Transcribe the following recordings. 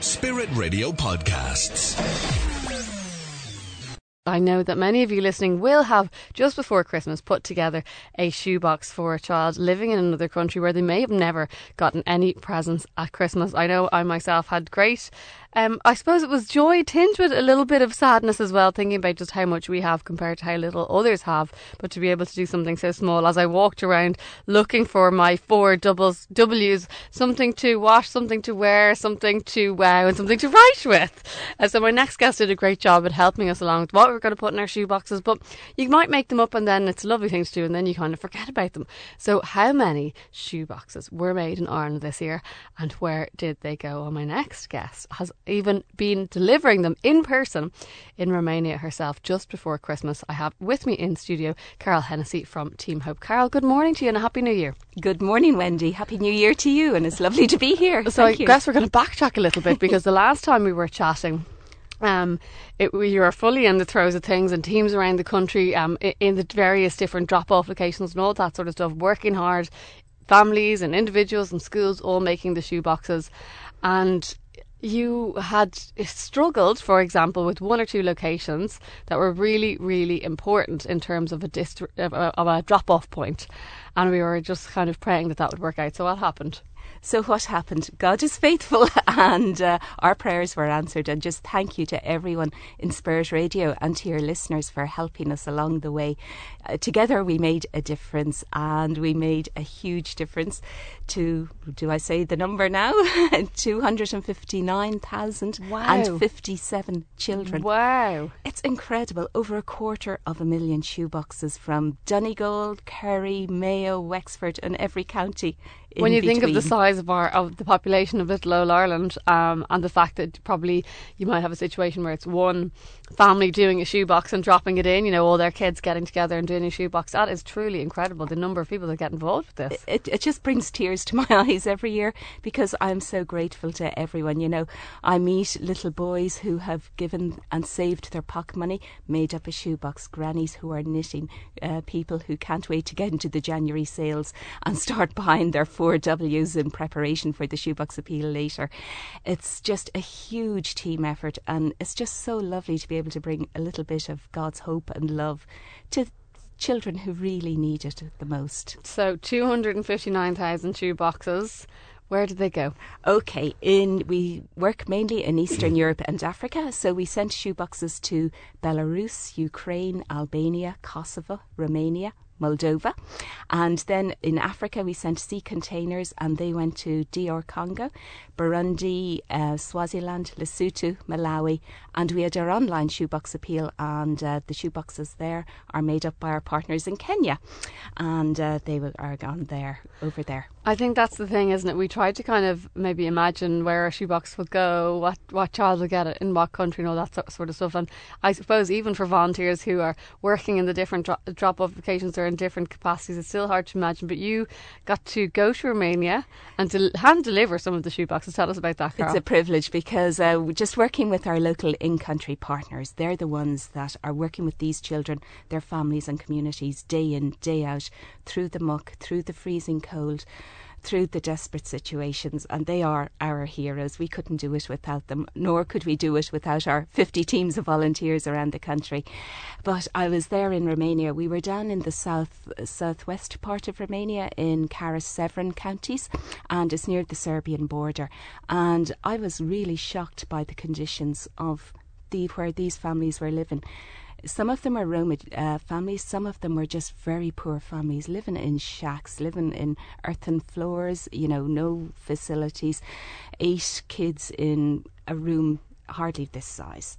Spirit Radio Podcasts. I know that many of you listening will have just before Christmas put together a shoebox for a child living in another country where they may have never gotten any presents at Christmas. I know I myself had great um, I suppose it was joy tinged with a little bit of sadness as well, thinking about just how much we have compared to how little others have. But to be able to do something so small, as I walked around looking for my four doubles W's, something to wash, something to wear, something to wow, and something to write with. Uh, so my next guest did a great job at helping us along with what we we're going to put in our shoe boxes. But you might make them up, and then it's a lovely thing to do, and then you kind of forget about them. So how many shoe boxes were made in Ireland this year, and where did they go? Well, my next guest has even been delivering them in person in Romania herself just before Christmas. I have with me in studio Carol Hennessy from Team Hope. Carol, good morning to you and a happy new year. Good morning, Wendy. Happy New Year to you, and it's lovely to be here. So Thank I you. guess we're going to backtrack a little bit because the last time we were chatting, um, it, we were fully in the throes of things and teams around the country um, in the various different drop off locations and all that sort of stuff, working hard, families and individuals and schools all making the shoe boxes. And you had struggled, for example, with one or two locations that were really, really important in terms of a, dist- of a, of a drop off point, and we were just kind of praying that that would work out. So, what happened? So, what happened? God is faithful, and uh, our prayers were answered. And just thank you to everyone in Spirit Radio and to your listeners for helping us along the way. Uh, together, we made a difference, and we made a huge difference to, do I say the number now? 259,057 wow. children. Wow. It's incredible. Over a quarter of a million shoeboxes from Donegal, Kerry, Mayo, Wexford, and every county when you between. think of the size of our of the population of little old Ireland, um, and the fact that probably you might have a situation where it's one family doing a shoebox and dropping it in, you know, all their kids getting together and doing a shoebox, that is truly incredible. The number of people that get involved with this. It, it just brings tears to my eyes every year because I'm so grateful to everyone. You know, I meet little boys who have given and saved their pocket money, made up a shoebox, grannies who are knitting, uh, people who can't wait to get into the January sales and start buying their food four W's in preparation for the shoebox appeal later. It's just a huge team effort, and it's just so lovely to be able to bring a little bit of God's hope and love to children who really need it the most. So, 259,000 shoe boxes. Where did they go? Okay, in we work mainly in Eastern Europe and Africa, so we sent shoe boxes to Belarus, Ukraine, Albania, Kosovo, Romania, Moldova. And then in Africa, we sent sea containers and they went to DR Congo, Burundi, uh, Swaziland, Lesotho, Malawi. And we had our online shoebox appeal, and uh, the shoeboxes there are made up by our partners in Kenya. And uh, they are gone there, over there. I think that's the thing, isn't it? We tried to kind of maybe imagine where a shoebox would go, what what child would get it in what country, and all that sort of stuff. And I suppose even for volunteers who are working in the different dro- drop off locations or in different capacities, it's still hard to imagine. But you got to go to Romania and to hand deliver some of the shoeboxes. Tell us about that, Carol. It's a privilege because uh, just working with our local in country partners, they're the ones that are working with these children, their families, and communities day in, day out, through the muck, through the freezing cold through the desperate situations, and they are our heroes. We couldn't do it without them, nor could we do it without our 50 teams of volunteers around the country. But I was there in Romania. We were down in the south southwest part of Romania in Caras-Severin counties, and it's near the Serbian border. And I was really shocked by the conditions of the where these families were living. Some of them are Roma uh, families, some of them were just very poor families living in shacks, living in earthen floors, you know, no facilities, eight kids in a room hardly this size.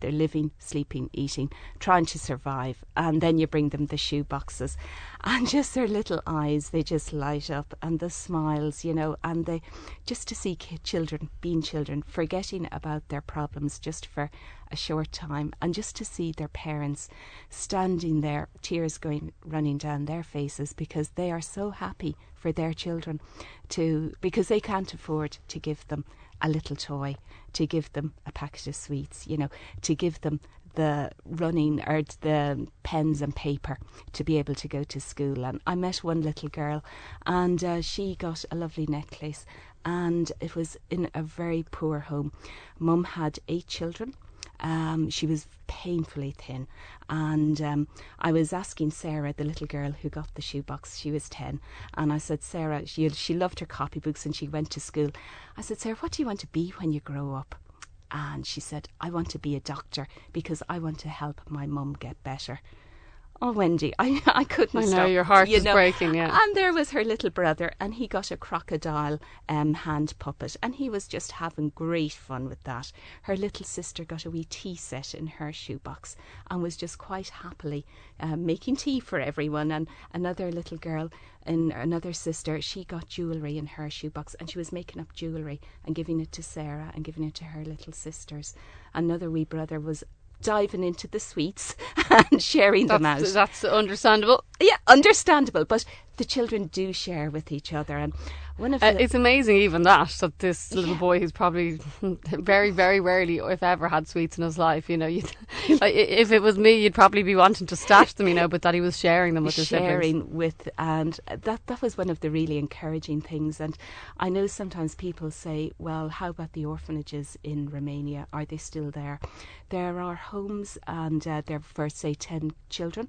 They're living, sleeping, eating, trying to survive. And then you bring them the shoe boxes. And just their little eyes, they just light up. And the smiles, you know, and they just to see children being children, forgetting about their problems just for a short time. And just to see their parents standing there, tears going running down their faces because they are so happy for their children to because they can't afford to give them a little toy, to give them a packet of sweets, you know, to give them the running or the pens and paper to be able to go to school. And I met one little girl, and uh, she got a lovely necklace and it was in a very poor home. Mum had eight children. Um, she was painfully thin, and um, I was asking Sarah, the little girl who got the shoebox. She was ten, and I said, Sarah, she she loved her copybooks and she went to school. I said, Sarah, what do you want to be when you grow up? And she said, I want to be a doctor because I want to help my mum get better. Oh, Wendy, I, I couldn't I know, stop, your heart you is know. breaking, yeah. And there was her little brother, and he got a crocodile um, hand puppet, and he was just having great fun with that. Her little sister got a wee tea set in her shoebox and was just quite happily um, making tea for everyone. And another little girl and another sister, she got jewellery in her shoebox, and she was making up jewellery and giving it to Sarah and giving it to her little sisters. Another wee brother was diving into the sweets and sharing them out. That's, that's understandable. Yeah, understandable, but the children do share with each other. And one of Uh, it's amazing, even that, that this little boy who's probably very, very rarely, if ever, had sweets in his life. You know, you'd, if it was me, you'd probably be wanting to stash them. You know, but that he was sharing them with his siblings. sharing with and that that was one of the really encouraging things and I know sometimes people say well how about the orphanages in Romania are they still there there are homes and uh, they're for say 10 children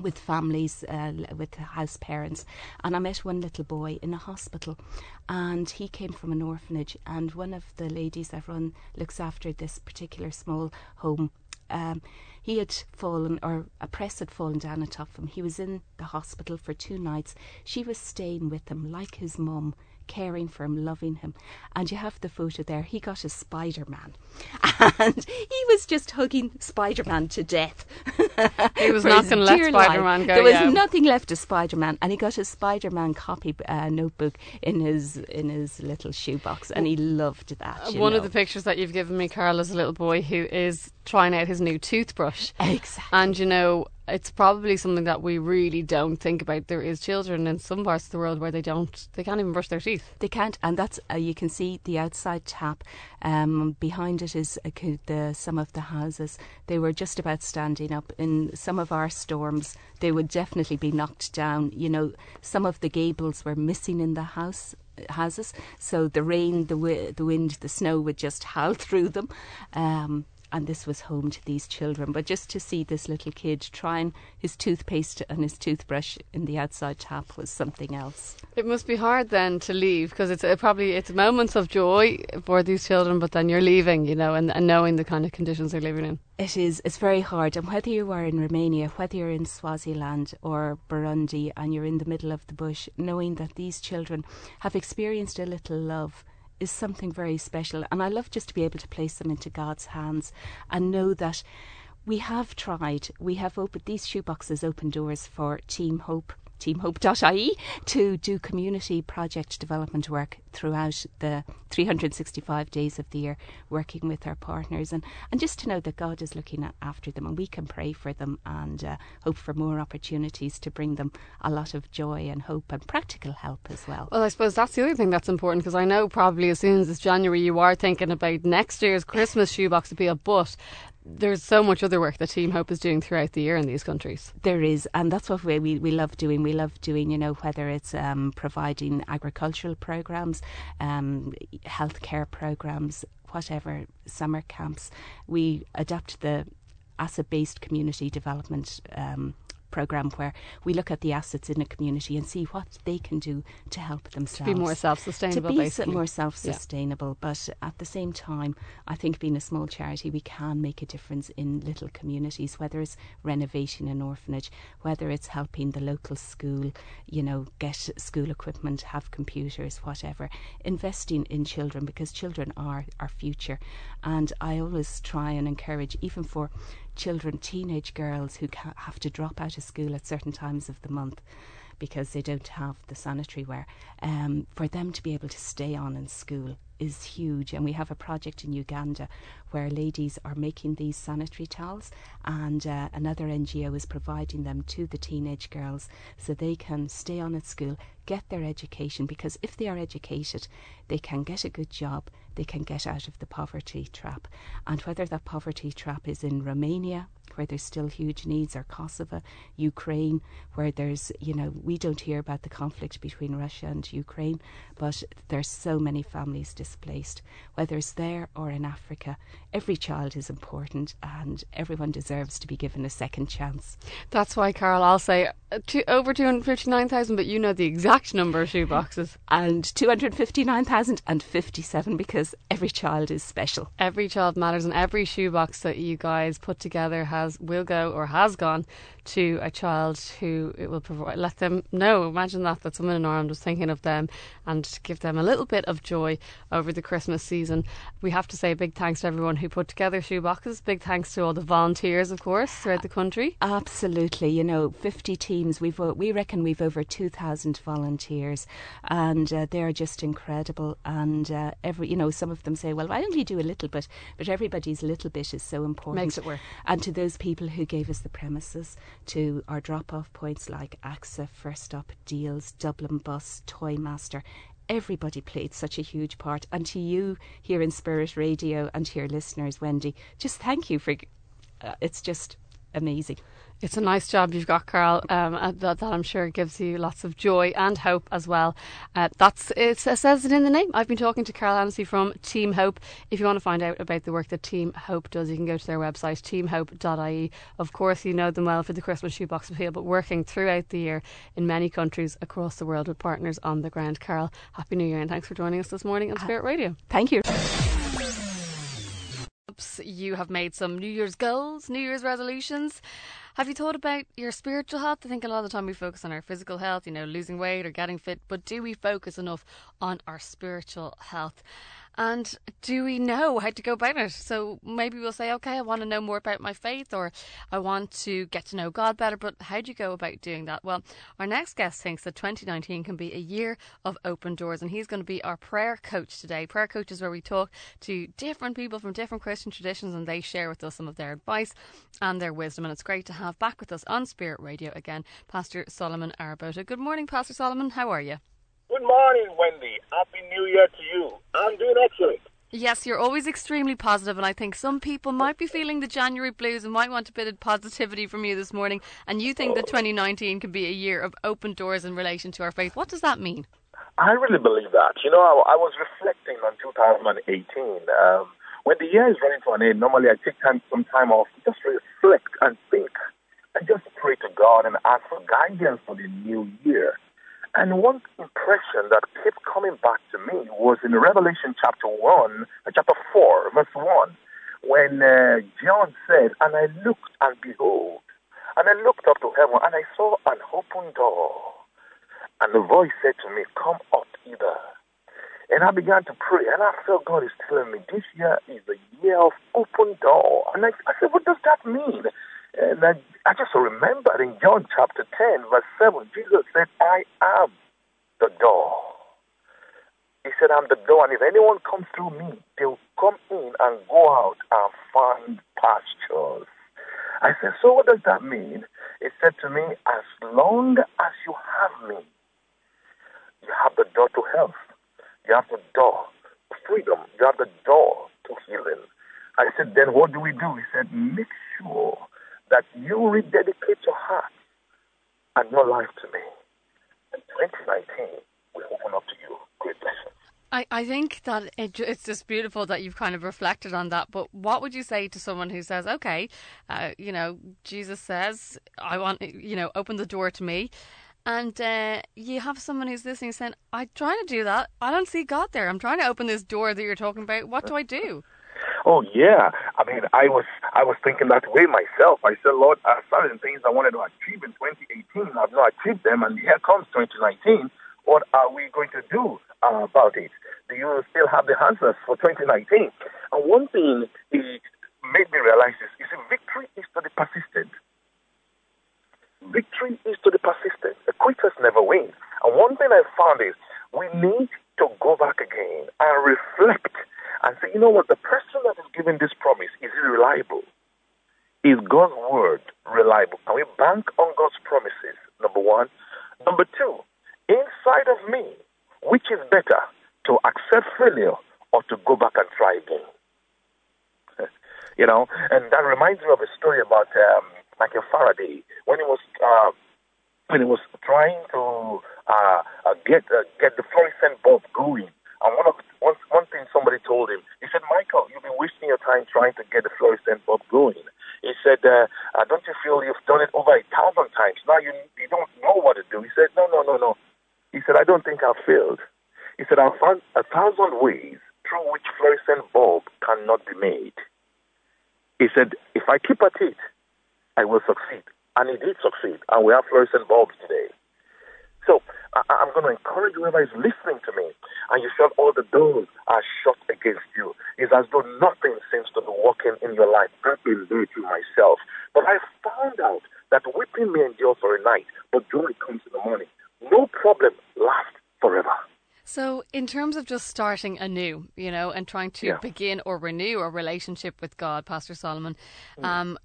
with families, uh, with house parents. And I met one little boy in a hospital, and he came from an orphanage. And one of the ladies that run looks after this particular small home. Um, he had fallen, or a press had fallen down atop him. He was in the hospital for two nights. She was staying with him like his mum, caring for him, loving him. And you have the photo there. He got a Spider Man, and he was just hugging Spider Man to death. He was For not gonna let Spider-Man go, There was yeah. nothing left of Spider Man, and he got a Spider Man copy uh, notebook in his in his little shoebox, and he loved that. One of the pictures that you've given me, Carl, is a little boy who is trying out his new toothbrush. exactly. And you know, it's probably something that we really don't think about. There is children in some parts of the world where they don't, they can't even brush their teeth. They can't, and that's uh, you can see the outside tap. Um, behind it is uh, the some of the houses. They were just about standing up. In some of our storms, they would definitely be knocked down. You know, some of the gables were missing in the house houses, so the rain, the wi- the wind, the snow would just howl through them. Um, and this was home to these children. But just to see this little kid trying his toothpaste and his toothbrush in the outside tap was something else. It must be hard then to leave because it's uh, probably it's moments of joy for these children, but then you're leaving, you know, and, and knowing the kind of conditions they're living in. It is. It's very hard. And whether you are in Romania, whether you're in Swaziland or Burundi, and you're in the middle of the bush, knowing that these children have experienced a little love is something very special. And I love just to be able to place them into God's hands and know that we have tried. We have opened these shoeboxes open doors for Team Hope teamhope.ie to do community project development work throughout the 365 days of the year, working with our partners, and, and just to know that God is looking after them and we can pray for them and uh, hope for more opportunities to bring them a lot of joy and hope and practical help as well. Well, I suppose that's the other thing that's important because I know probably as soon as it's January, you are thinking about next year's Christmas shoebox appeal, but there's so much other work that Team Hope is doing throughout the year in these countries. There is, and that's what we, we, we love doing. We love doing, you know, whether it's um, providing agricultural programs, um, healthcare programs, whatever, summer camps. We adapt the asset based community development um, program where we look at the assets in a community and see what they can do to help themselves. Be more self-sustainable, To be basically. more self sustainable. But at the same time, I think being a small charity, we can make a difference in little communities, whether it's renovating an orphanage, whether it's helping the local school, you know, get school equipment, have computers, whatever. Investing in children because children are our future. And I always try and encourage, even for children, teenage girls who have to drop out of school at certain times of the month because they don't have the sanitary wear, um, for them to be able to stay on in school is huge. And we have a project in Uganda where ladies are making these sanitary towels, and uh, another NGO is providing them to the teenage girls so they can stay on at school, get their education because if they are educated, they can get a good job, they can get out of the poverty trap. And whether that poverty trap is in Romania, where there's still huge needs, or Kosovo, Ukraine, where there's, you know, we don't hear about the conflict between Russia and Ukraine, but there's so many families displaced. Whether it's there or in Africa, every child is important and everyone deserves to be given a second chance. That's why, Carol, I'll say uh, two, over 259,000, but you know the exact number of shoeboxes. And 259,057 because every child is special. Every child matters, and every shoebox that you guys put together has will go or has gone to a child who it will provide. Let them know. Imagine that that someone in Ireland was thinking of them and give them a little bit of joy over the Christmas season. We have to say a big thanks to everyone who put together shoeboxes. Big thanks to all the volunteers, of course, throughout the country. Absolutely. You know, 50 teams. We've we reckon we've over 2,000 volunteers, and uh, they're just incredible. And uh, every, you know, some of them say, "Well, why don't you do a little bit?" But everybody's little bit is so important. Makes it work. And to those people who gave us the premises, to our drop-off points like AXA, First Up, Dealz, Dublin Bus, Toymaster, everybody played such a huge part. And to you here in Spirit Radio and to your listeners, Wendy, just thank you for. Uh, it's just amazing. It's a nice job you've got, Carl. Um, uh, that, that, I'm sure gives you lots of joy and hope as well. Uh, that's it says it in the name. I've been talking to Carol Hennessy from Team Hope. If you want to find out about the work that Team Hope does, you can go to their website, teamhope.ie. Of course, you know them well for the Christmas shoebox appeal, but working throughout the year in many countries across the world with partners on the ground. Carol, Happy New Year and thanks for joining us this morning on Spirit Radio. Thank you you have made some New Year's goals, New Year's resolutions. Have you thought about your spiritual health? I think a lot of the time we focus on our physical health, you know, losing weight or getting fit, but do we focus enough on our spiritual health? And do we know how to go about it? So maybe we'll say, okay, I want to know more about my faith or I want to get to know God better, but how do you go about doing that? Well, our next guest thinks that 2019 can be a year of open doors, and he's going to be our prayer coach today. Prayer coach is where we talk to different people from different Christian traditions and they share with us some of their advice and their wisdom. And it's great to have back with us on Spirit Radio again, Pastor Solomon Arabota. Good morning, Pastor Solomon. How are you? Good morning, Wendy. Happy New Year to you. I'm doing excellent. Yes, you're always extremely positive, and I think some people might be feeling the January blues and might want a bit of positivity from you this morning. And you think that 2019 can be a year of open doors in relation to our faith. What does that mean? I really believe that. You know, I, I was reflecting on 2018. Um, when the year is running to an end, normally I take time, some time off, just reflect and think, and just pray to God and ask for guidance for the new year. And one impression that kept coming back to me was in Revelation chapter 1, uh, chapter 4, verse 1, when uh, John said, And I looked and behold, and I looked up to heaven and I saw an open door. And the voice said to me, Come up hither. And I began to pray, and I felt God is telling me, This year is the year of open door. And I, I said, What does that mean? And I, I just remember in John chapter 10, verse 7, Jesus said, I am the door. He said, I'm the door, and if anyone comes through me, they'll come in and go out and find pastures. I said, So what does that mean? He said to me, As long as you have me, you have the door to health, you have the door to freedom, you have the door to healing. I said, Then what do we do? He said, Make sure that you rededicate your heart and your life to me. And 2019 will open up to you great blessings. I, I think that it, it's just beautiful that you've kind of reflected on that. But what would you say to someone who says, okay, uh, you know, Jesus says, I want, you know, open the door to me. And uh, you have someone who's listening saying, I'm trying to do that. I don't see God there. I'm trying to open this door that you're talking about. What do I do? Oh yeah, I mean, I was I was thinking that way myself. I said, Lord, uh, certain things I wanted to achieve in 2018, I've not achieved them, and here comes 2019. What are we going to do uh, about it? Do you still have the answers for 2019? And one thing he made me realize is, is victory is to the persistent. Victory is to the persistent. The quitters never win. And one thing I found is we need to go back again and reflect and say, you know what, the person that is giving this promise, is he reliable? Is God's word reliable? Can we bank on God's promises? Number one. Number two, inside of me, which is better, to accept failure or to go back and try again? you know, and that reminds me of a story about um, Michael Faraday when he was uh, when he was trying to uh, uh, get uh, get the fluorescent bulb going. And one of one, one thing somebody told him, he said, Michael, you've been wasting your time trying to get the fluorescent bulb going. He said, uh, uh, don't you feel you've done it over a thousand times? Now you you don't know what to do. He said, no, no, no, no. He said, I don't think I've failed. He said, I've found a thousand ways through which fluorescent bulb cannot be made. He said, if I keep at it, I will succeed. And he did succeed. And we have fluorescent bulbs today. So I, am going to encourage whoever is listening to me and you feel all the doors are shut against you. It's as though nothing seems to be working in your life. I've been there to myself. But I found out that weeping may endure for a night, but joy comes in the morning. No problem lasts forever. So, in terms of just starting anew, you know, and trying to yeah. begin or renew a relationship with God, Pastor Solomon, mm. um,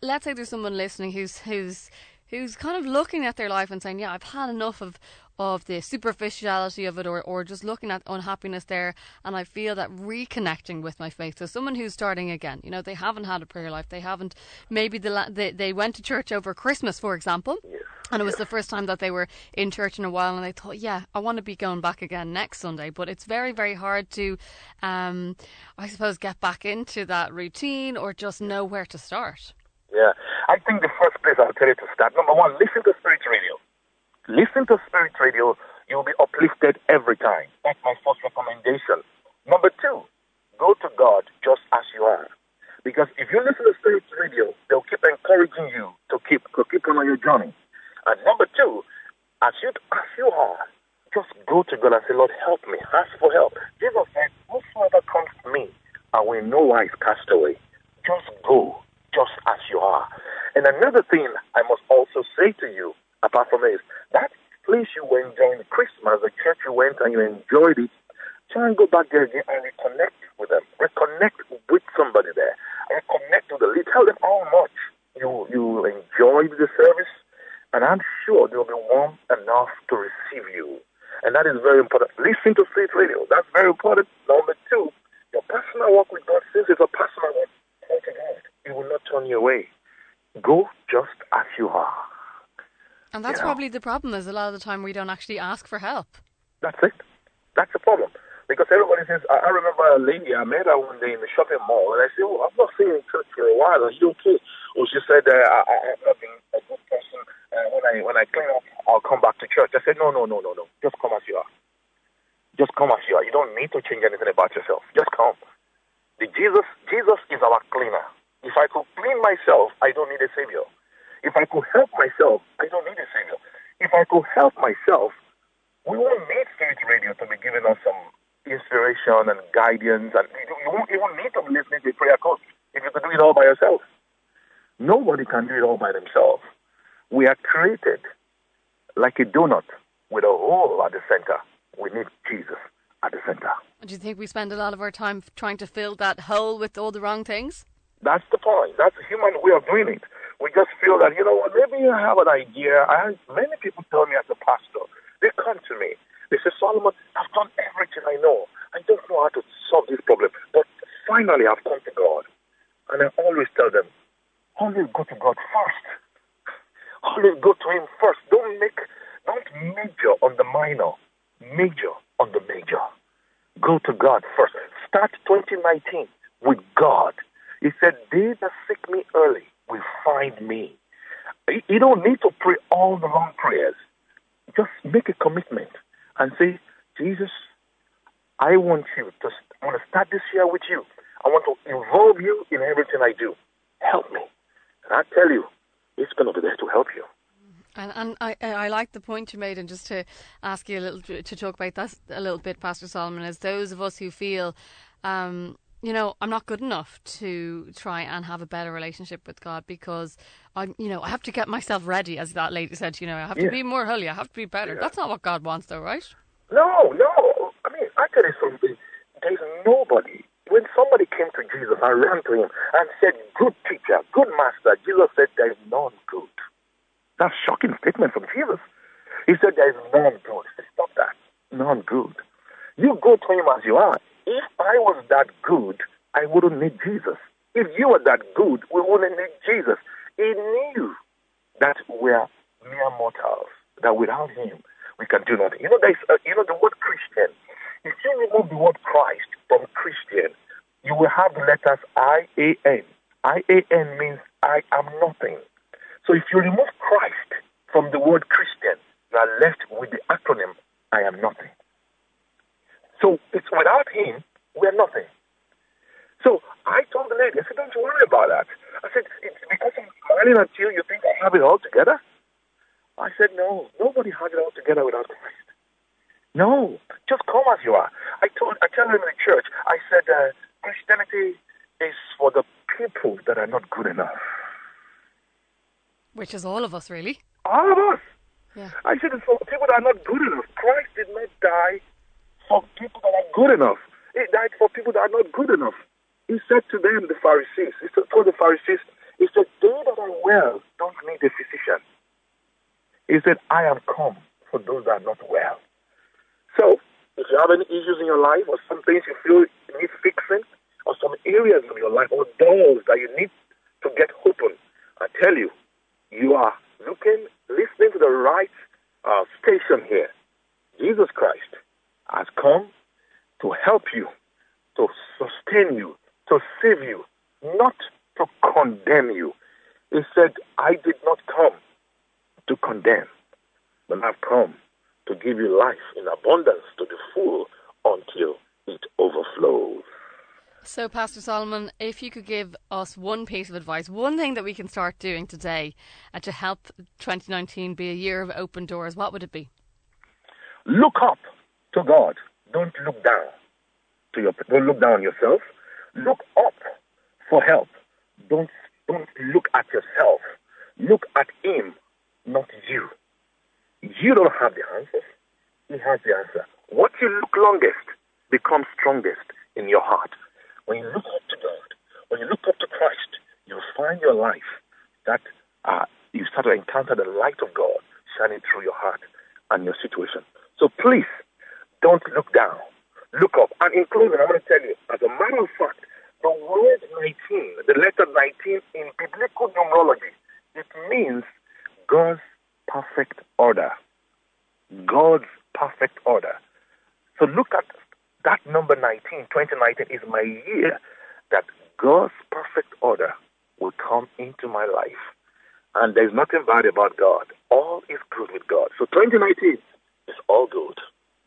let's say there's someone listening who's who's who's kind of looking at their life and saying, "Yeah, I've had enough of of the superficiality of it, or or just looking at unhappiness there, and I feel that reconnecting with my faith." So, someone who's starting again, you know, they haven't had a prayer life, they haven't maybe the, they they went to church over Christmas, for example. Yes and it was the first time that they were in church in a while, and they thought, yeah, I want to be going back again next Sunday. But it's very, very hard to, um, I suppose, get back into that routine or just know where to start. Yeah, I think the first place I'll tell you to start. Number one, listen to Spirit Radio. Listen to Spirit Radio. You'll be uplifted every time. That's my first recommendation. Number two, go to God just as you are. Because if you listen to Spirit Radio, they'll keep encouraging you to keep to keep on your journey. And number two, as you, as you are, just go to God and say, Lord, help me. Ask for help. Jesus said, Whosoever comes to me, I will no wise cast away. Just go, just as you are. And another thing I must also say to you, apart from this, that place you were enjoying Christmas, the church you went and you enjoyed it, try and go back there again and reconnect with them. Reconnect with somebody there. Reconnect with the lead. Tell them how much you you enjoyed the service and I'm sure they'll be warm enough to receive you. And that is very important. Listen to Faith Radio. That's very important. Number two, your personal walk with God, since it's a personal walk, to God. He will not turn you away. Go just as you are. And that's you know? probably the problem is a lot of the time we don't actually ask for help. That's it. That's the problem. Because everybody says, I, I remember a lady, I met her one day in the shopping mall, and I said, oh, I've not seen you in church for a while. Are you okay? Well, she said, uh, I, I have not been a good person uh, when I when I clean up, I'll come back to church. I said, no, no, no, no, no. Just come as you are. Just come as you are. You don't need to change anything about yourself. Just come. The Jesus, Jesus is our cleaner. If I could clean myself, I don't need a savior. If I could help myself, I don't need a savior. If I could help myself, we won't need Spirit Radio to be giving us some inspiration and guidance, and you won't even need to be listening to a prayer coach if you could do it all by yourself. Nobody can do it all by themselves. We are created like a donut with a hole at the center. We need Jesus at the center. Do you think we spend a lot of our time trying to fill that hole with all the wrong things? That's the point. That's a human way of doing it. We just feel that, you know what, maybe you have an idea. I, many people tell me as a pastor, they come to me. They say, Solomon, I've done everything I know. I don't know how to solve this problem. But finally, I've come to God. And I always tell them, always go to God first. Always go to Him first. Don't make, don't major on the minor. Major on the major. Go to God first. Start 2019 with God. He said, They that seek me early will find me. You don't need to pray all the long prayers. Just make a commitment and say, Jesus, I want you to, I want to start this year with you. I want to involve you in everything I do. Help me. And I tell you, it's going to be there to help you. And, and I, I like the point you made, and just to ask you a little to talk about that a little bit, Pastor Solomon, is those of us who feel, um, you know, I'm not good enough to try and have a better relationship with God because I'm, you know, I have to get myself ready, as that lady said. You know, I have yeah. to be more holy. I have to be better. Yeah. That's not what God wants, though, right? No, no. I mean, I tell you something. There's nobody when somebody came to Jesus and ran to him and said, Good teacher, good master, Jesus said, There is none good. That's a shocking statement from Jesus. He said, There is none good. Stop that. None good. You go to him as you are. If I was that good, I wouldn't need Jesus. If you were that good, we wouldn't need Jesus. He knew that we're mere mortals, that without him, we can do nothing. You know, there's, uh, you know the word Christian. If you remove the word Christ from Christian, you will have the letters I A N. I A N means I am nothing. So if you remove Christ from the word Christian, you are left with the acronym I am nothing. So it's without him, we're nothing. So I told the lady, I said, don't worry about that. I said, it's because I'm smiling at you, you think I have it all together? I said, no, nobody has it all together without Christ. No, just come as you are. I told, I tell them in the church, I said, uh, Christianity is for the people that are not good enough. Which is all of us, really. All of us. Yeah. I said it's for people that are not good enough. Christ did not die for people that are good enough. He died for people that are not good enough. He said to them, the Pharisees, he said to the Pharisees, he said, they that are well don't need a physician. He said, I am come for those that are not well. So, if you have any issues in your life or some things you feel need fixing, or some areas of your life or doors that you need to get open, I tell you, you are looking, listening to the right uh, station here. Jesus Christ has come to help you, to sustain you, to save you, not to condemn you. He said, I did not come to condemn, but I've come to give you life in abundance to the full until it overflows. So, Pastor Solomon, if you could give us one piece of advice, one thing that we can start doing today uh, to help 2019 be a year of open doors, what would it be? Look up to God. Don't look down to your. Don't look down on yourself. Look up for help. Don't don't look at yourself. Look at Him, not you. You don't have the answers. He has the answer. What you look longest becomes strongest in your heart. When you look up to God, when you look up to Christ, you'll find your life that uh, you start to encounter the light of God shining through your heart and your situation. So please, don't look down. Look up. And in closing, I'm going to tell you, as a matter of fact, the word 19, the letter 19 in biblical numerology, it means God's perfect order. God's perfect order. So look at that number 19, 2019 is my year that God's perfect order will come into my life. And there's nothing bad about God. All is good with God. So 2019 is all good.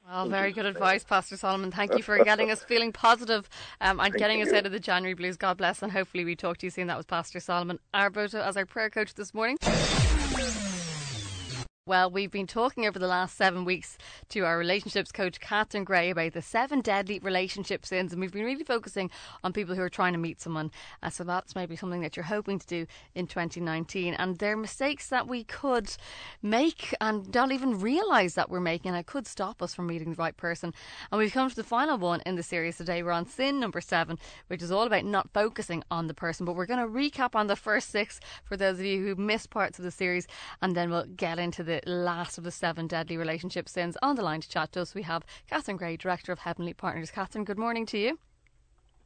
Well, very good advice, Pastor Solomon. Thank you for getting us feeling positive, um, and getting us out of the January blues. God bless, and hopefully we talk to you soon. That was Pastor Solomon Arboto as our prayer coach this morning. Well, we've been talking over the last seven weeks to our relationships coach, Katharine Gray, about the seven deadly relationship sins, and we've been really focusing on people who are trying to meet someone. Uh, so that's maybe something that you're hoping to do in 2019. And there are mistakes that we could make and don't even realise that we're making, it could stop us from meeting the right person. And we've come to the final one in the series today. We're on sin number seven, which is all about not focusing on the person. But we're going to recap on the first six for those of you who missed parts of the series, and then we'll get into the last of the seven deadly relationship sins. On the line to chat to us, we have Katharine Gray, Director of Heavenly Partners. Katharine, good morning to you.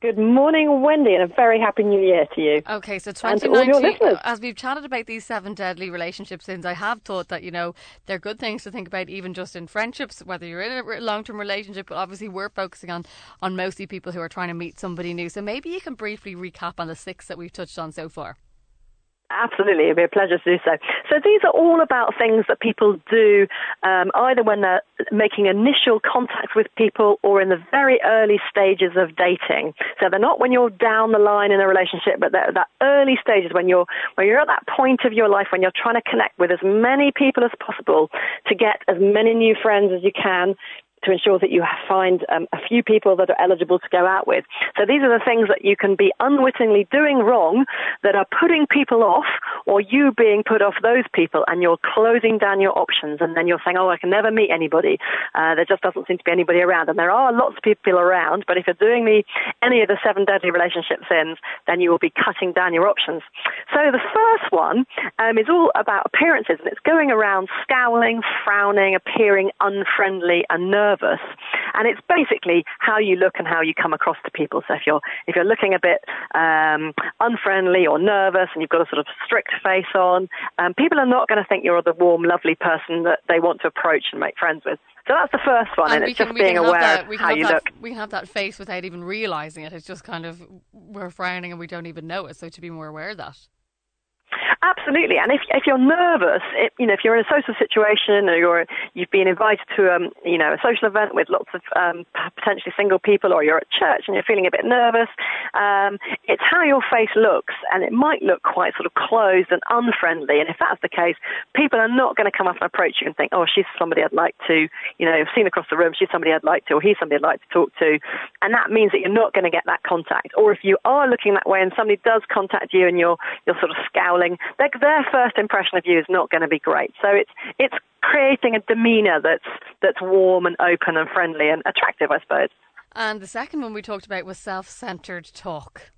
Good morning, Wendy, and a very happy new year to you. Okay, so And to all your 2019, as we've chatted about these seven deadly relationship sins, I have thought that, you know, they're good things to think about even just in friendships, whether you're in a long term relationship, but obviously we're focusing on, on mostly people who are trying to meet somebody new. So maybe you can briefly recap on the six that we've touched on so far. Absolutely, it'd be a pleasure to do so. So these are all about things that people do um, either when they're making initial contact with people or in the very early stages of dating. So they're not when you're down the line in a relationship, but they're at that early stages when you're when you're at that point of your life when you're trying to connect with as many people as possible to get as many new friends as you can to ensure that you find um, a few people that are eligible to go out with. So these are the things that you can be unwittingly doing wrong that are putting people off or you being put off those people and you're closing down your options and then you're saying, oh, I can never meet anybody. Uh, there just doesn't seem to be anybody around. And there are lots of people around, but if you're doing the, any of the seven deadly relationship sins, then you will be cutting down your options. So the first one um, is all about appearances and it's going around scowling, frowning, appearing unfriendly, unnerved nervous. And it's basically how you look and how you come across to people. So if you're if you're looking a bit um, unfriendly or nervous and you've got a sort of strict face on, um, people are not going to think you're the warm, lovely person that they want to approach and make friends with. So that's the first one, and, and it's can, just being aware that, of how you that, look. We have that face without even realizing it. It's just kind of we're frowning and we don't even know it. So to be more aware of that. Absolutely, and if if you're nervous, it, you know, if you're in a social situation or you're you've been invited to um you know a social event with lots of um, potentially single people, or you're at church and you're feeling a bit nervous, um, it's how your face looks, and it might look quite sort of closed and unfriendly. And if that's the case, people are not going to come up and approach you and think, oh, she's somebody I'd like to, you know, seen across the room, she's somebody I'd like to, or he's somebody I'd like to talk to, and that means that you're not going to get that contact. Or if you are looking that way and somebody does contact you and you're you're sort of scowling their, their first impression of you is not going to be great. So it's it's creating a demeanour that's that's warm and open and friendly and attractive, I suppose. And the second one we talked about was self-centered talk.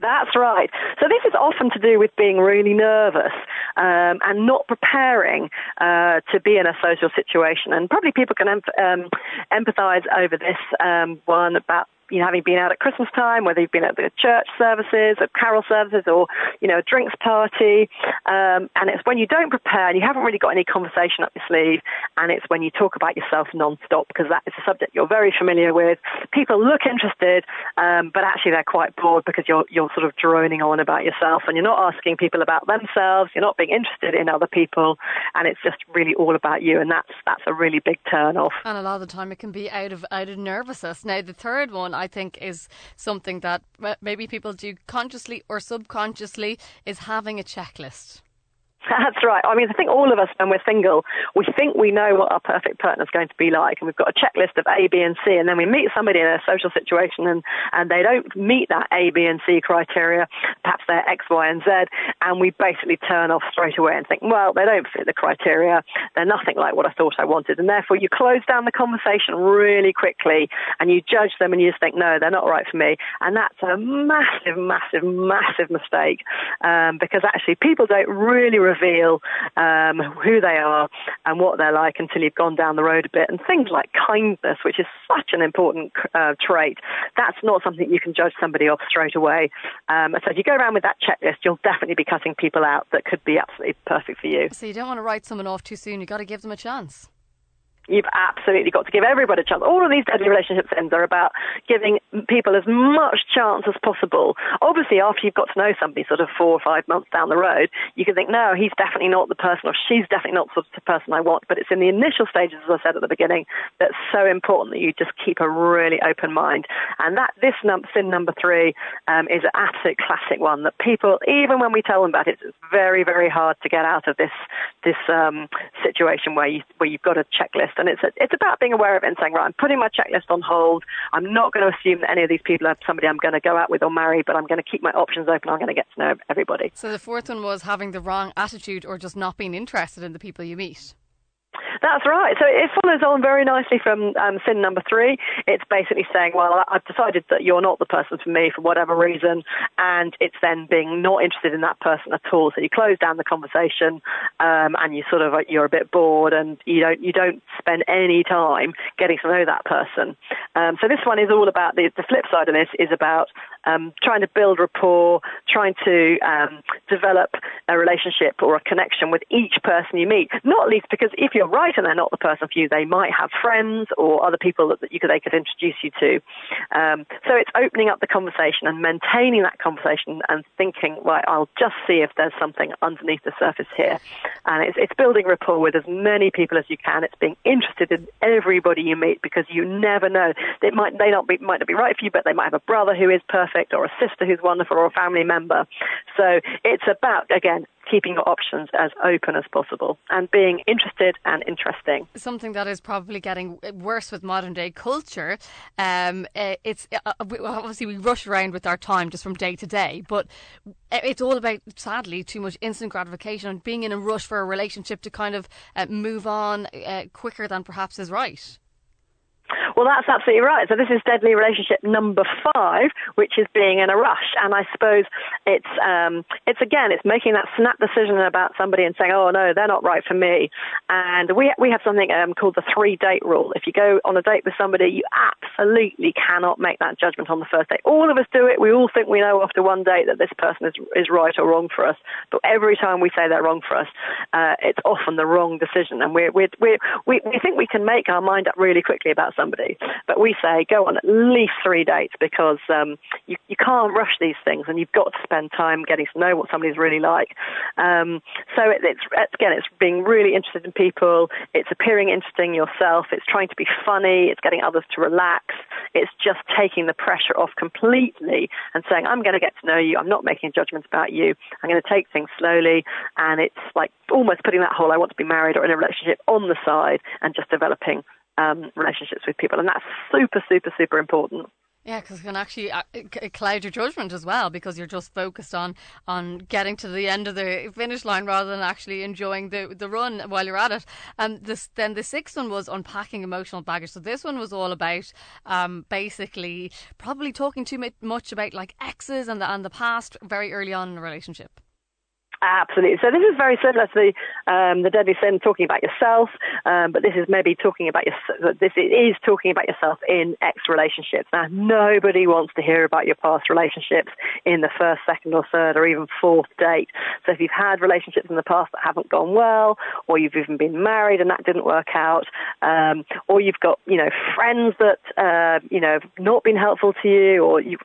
That's right. So this is often to do with being really nervous um, and not preparing uh, to be in a social situation. And probably people can em- um, empathise over this um, one about you know, having been out at Christmas time, whether you've been at the church services, at carol services, or you know, a drinks party, um, and it's when you don't prepare and you haven't really got any conversation up your sleeve, and it's when you talk about yourself non-stop because that is a subject you're very familiar with. People look interested, um, but actually they're quite bored because you're you're sort of droning on about yourself, and you're not asking people about themselves. You're not being interested in other people, and it's just really all about you, and that's that's a really big turn off. And a lot of the time it can be out of out of nervousness. Now the third one I think is something that maybe people do consciously or subconsciously is having a checklist. That's right. I mean, I think all of us, when we're single, we think we know what our perfect partner is going to be like, and we've got a checklist of A, B, and C, and then we meet somebody in a social situation, and and they don't meet that A, B, and C criteria. Perhaps they're X, Y, and Z, and we basically turn off straight away and think, well, they don't fit the criteria. They're nothing like what I thought I wanted, and therefore you close down the conversation really quickly, and you judge them, and you just think, no, they're not right for me, and that's a massive, massive, massive mistake, um, because actually people don't really reveal um, who they are and what they're like until you've gone down the road a bit. And things like kindness, which is such an important uh, trait, that's not something you can judge somebody off straight away. Um, so if you go around with that checklist, you'll definitely be cutting people out that could be absolutely perfect for you. So you don't want to write someone off too soon. You've got to give them a chance. You've absolutely got to give everybody a chance. All of these deadly relationship sins are about giving people as much chance as possible. Obviously, after you've got to know somebody sort of four or five months down the road, you can think, no, he's definitely not the person or she's definitely not the sort of person I want. But it's in the initial stages, as I said at the beginning, that's so important that you just keep a really open mind. And that this num- sin number three um, is an absolute classic one that people, even when we tell them about it, it's very, very hard to get out of this this um, situation where you where you've got a checklist and it's a, it's about being aware of it and saying, right, I'm putting my checklist on hold. I'm not going to assume that any of these people are somebody I'm going to go out with or marry, but I'm going to keep my options open. I'm going to get to know everybody. So the fourth one was having the wrong attitude or just not being interested in the people you meet. That's right. So it follows on very nicely from um, sin number three. It's basically saying, well, I've decided that you're not the person for me for whatever reason, and it's then being not interested in that person at all. So you close down the conversation, um, and you sort of you're a bit bored, and you don't you don't spend any time getting to know that person. Um, so this one is all about the the flip side of this is about um, trying to build rapport, trying to um, develop a relationship or a connection with each person you meet. Not least because if you're right and they're not the person for you, they might have friends or other people that, you could, they could introduce you to. Um, so it's opening up the conversation and maintaining that conversation and thinking, right, I'll just see if there's something underneath the surface here. And it's, it's building rapport with as many people as you can. It's being interested in everybody you meet because you never know. They might, they not be, might not be right for you, but they might have a brother who is perfect or a sister who's wonderful or a family member. So it's about, again, keeping your options as open as possible and being interested and interesting. Something that is probably getting worse with modern day culture. Um, eh, it's uh, uh, obviously we rush around with our time just from day to day, but it's all about sadly too much instant gratification and being in a rush for a relationship to kind of uh, move on uh, quicker than perhaps is right. Well, that's absolutely right. So this is deadly relationship number five, which is being in a rush. And I suppose it's um, it's again, it's making that snap decision about somebody and saying, oh no, they're not right for me. And we we have something um, called the three date rule. If you go on a date with somebody, you absolutely cannot make that judgment on the first date. All of us do it. We all think we know after one date that this person is is right or wrong for us. But every time we say they're wrong for us, uh, it's often the wrong decision. And we we we we think we can make our mind up really quickly about somebody, but we say go on at least three dates because um, you you can't rush these things, and you've got to spend time getting to know what somebody's really like. Um, so it, it's, it's again, it's being really interested in people. It's appearing interesting yourself. It's trying to be funny. It's getting others to relax. It's just taking the pressure off completely and saying, I'm going to get to know you. I'm not making judgments about you. I'm going to take things slowly. And it's like almost putting that whole I want to be married or in a relationship on the side and just developing um, relationships with people. And that's super, super, super important. Yeah, because it can actually uh, cloud your judgment as well because you're just focused on on getting to the end of the finish line rather than actually enjoying the the run while you're at it. And this then the sixth one was unpacking emotional baggage. So this one was all about um, basically probably talking too much about like exes and the and the past very early on in a relationship. Absolutely. So this is very similar to the um, the deadly sin talking about yourself, um, but this is maybe talking about your. This is talking about yourself in ex relationships. Now, nobody wants to hear about your past relationships in the first, second, or third, or even fourth date. So if you've had relationships in the past that haven't gone well, or you've even been married and that didn't work out, um, or you've got you know friends that uh, you know have not been helpful to you, or you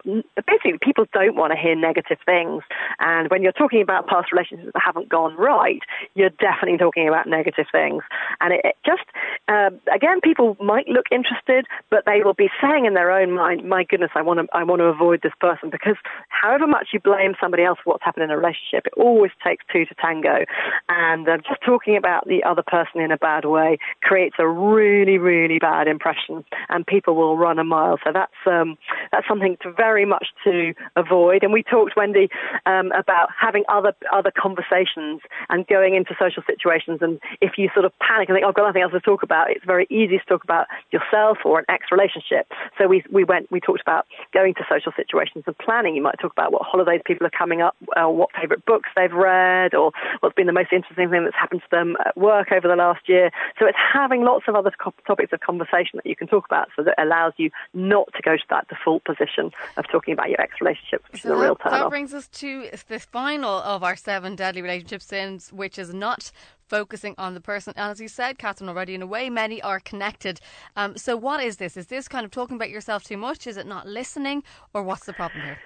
basically people don't want to hear negative things. And when you're talking about past relationships relationships that haven't gone right, you're definitely talking about negative things. And it, it just, uh, again, people might look interested, but they will be saying in their own mind, "My goodness, I want to, I want to avoid this person." Because however much you blame somebody else for what's happened in a relationship, it always takes two to tango. And uh, just talking about the other person in a bad way creates a really, really bad impression, and people will run a mile. So that's um, that's something to very much to avoid. And we talked, Wendy, um, about having other other conversations and going into social situations. And if you sort of panic and think, oh, I've got nothing else to talk about, it's very easy to talk about yourself or an ex relationship. So we, we went, we talked about going to social situations and planning. You might talk about what holidays people are coming up, uh, what favourite books they've read, or what's been the most interesting thing that's happened to them at work over the last year. So it's having lots of other topics of conversation that you can talk about so that allows you not to go to that default position of talking about your ex relationship, which so is a real turn That brings us to the final of our seven seven deadly relationship sins, which is not focusing on the person. And as you said, Katharine, already, in a way, many are connected. Um, so, what is this? Is this kind of talking about yourself too much? Is it not listening? Or what's the problem here?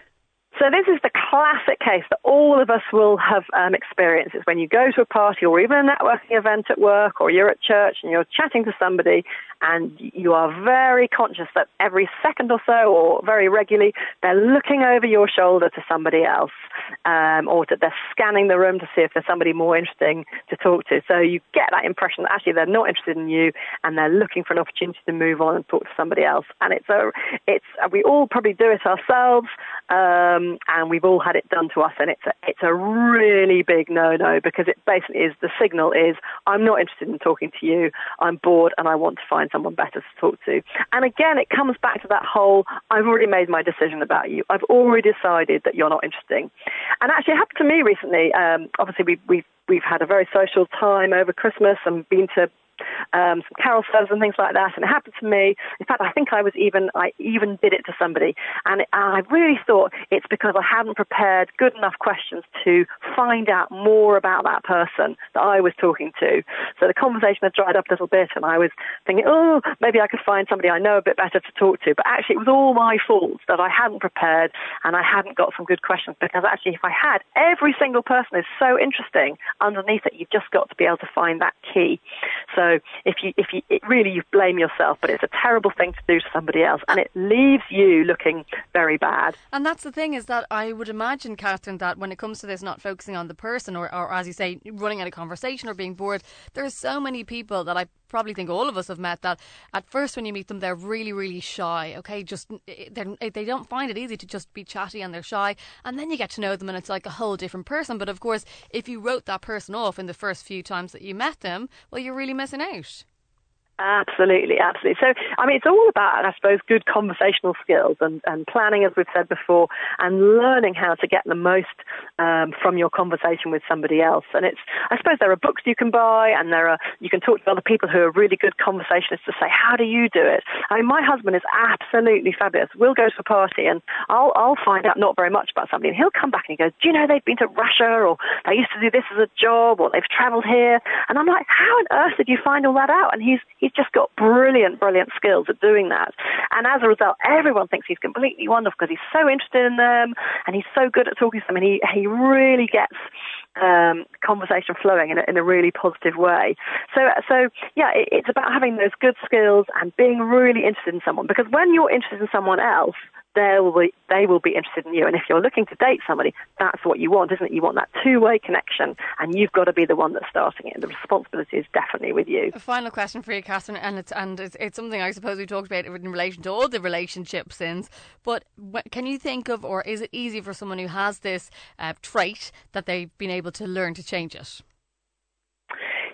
So this is the classic case that all of us will have um, experienced. It's when you go to a party or even a networking event at work or you're at church and you're chatting to somebody and you are very conscious that every second or so or very regularly they're looking over your shoulder to somebody else um, or that they're scanning the room to see if there's somebody more interesting to talk to. So you get that impression that actually they're not interested in you and they're looking for an opportunity to move on and talk to somebody else. And it's a, it's we all probably do it ourselves, um, and we've all had it done to us, and it's a, it's a really big no-no because it basically is the signal is I'm not interested in talking to you. I'm bored and I want to find someone better to talk to. And again, it comes back to that whole I've already made my decision about you. I've already decided that you're not interesting. And actually, it happened to me recently. Um, obviously, we, we've we've had a very social time over Christmas and been to um, some carol services and things like that. And it happened to me. In fact, I think I was even I even did it to somebody, and it, I really thought it's because I hadn't prepared good enough questions to find out more about that person that I was talking to. So the conversation had dried up a little bit, and I was thinking, oh, maybe I could find somebody I know a bit better to talk to. But actually, it was all my fault that I hadn't prepared and I hadn't got some good questions. Because actually, if I had, every single person is so interesting underneath it. You've just got to be able to find that key. So so if you if you really you blame yourself, but it's a terrible thing to do to somebody else, and it leaves you looking very bad. And that's the thing is that I would imagine, Katharine, that when it comes to this, not focusing on the person, or, or as you say, running out of conversation or being bored, there are so many people that I probably think all of us have met that. At first when you meet them they're really really shy okay? Just eh, eh, they—they eh, don't find it easy to just be chatty and they're shy. And then you get to know them and it's like a whole different person. But of course if you wrote that person off in the first few times that you met them well you're really missing out Absolutely, absolutely. So, I mean, it's all about, I suppose, good conversational skills and, and planning, as we've said before, and learning how to get the most um, from your conversation with somebody else. And it's, I suppose, there are books you can buy, and there are you can talk to other people who are really good conversationists to say, how do you do it? I mean, my husband is absolutely fabulous. We'll go to a party, and I'll I'll find out not very much about somebody, and he'll come back and he goes, do you know they've been to Russia, or they used to do this as a job, or they've travelled here, and I'm like, how on earth did you find all that out? And he's he's just got brilliant, brilliant skills at doing that. And as a result, everyone thinks he's completely wonderful because he's so interested in them and he's so good at talking to them and he, he really gets um, conversation flowing in a, in a really positive way. So, so yeah, it, it's about having those good skills and being really interested in someone because when you're interested in someone else, they will be, they will be interested in you. And if you're looking to date somebody, that's what you want, isn't it? You want that two-way connection, and you've got to be the one that's starting it. And the responsibility is definitely with you. A final question for you, Katharine, and it's and it's, it's something I suppose we talked about in relation to all the relationship sins. But can you think of, or is it easy for someone who has this uh, trait that they've been able to learn to change it?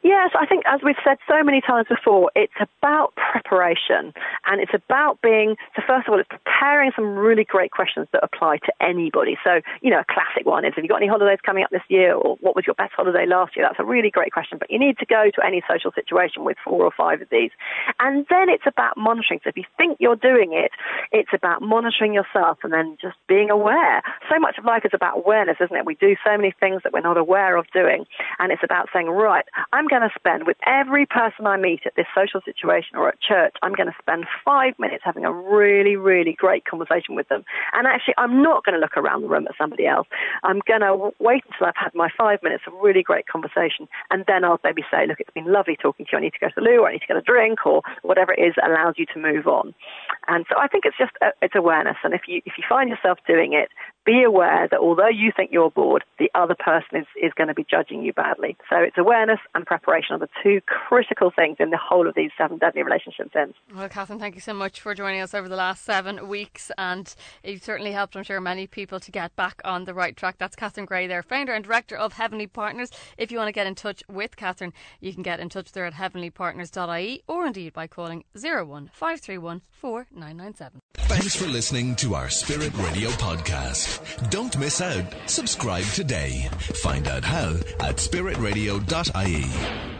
Yes, I think as we've said so many times before, it's about preparation and it's about being, so first of all, it's preparing some really great questions that apply to anybody. So, you know, a classic one is, have you got any holidays coming up this year or what was your best holiday last year? That's a really great question, but you need to go to any social situation with four or five of these. And then it's about monitoring. So if you think you're doing it, it's about monitoring yourself and then just being aware. So much of life is about awareness, isn't it? We do so many things that we're not aware of doing. And it's about saying, right, I'm going to spend with every person I meet at this social situation or at church, I'm going to spend five minutes having a really, really great conversation with them. And actually, I'm not going to look around the room at somebody else. I'm going to wait until I've had my five minutes of really great conversation. And then I'll maybe say, look, it's been lovely talking to you. I need to go to the loo or I need to get a drink or whatever it is that allows you to move on. And so I think it's just, uh, it's awareness. And if you, if you find yourself doing it, be aware that although you think you're bored, the other person is, is going to be judging you badly. So it's awareness and preparation are the two critical things in the whole of these seven deadly relationship sins. Well, Katharine, thank you so much for joining us over the last seven weeks, and you've certainly helped, I'm sure, many people to get back on the right track. That's Katharine Gray there, founder and director of Heavenly Partners. If you want to get in touch with Katharine, you can get in touch there at heavenlypartners.ie or indeed by calling 01531 4997. Thanks for listening to our Spirit Radio podcast. Don't miss out. Subscribe today. Find out how at spiritradio.ie.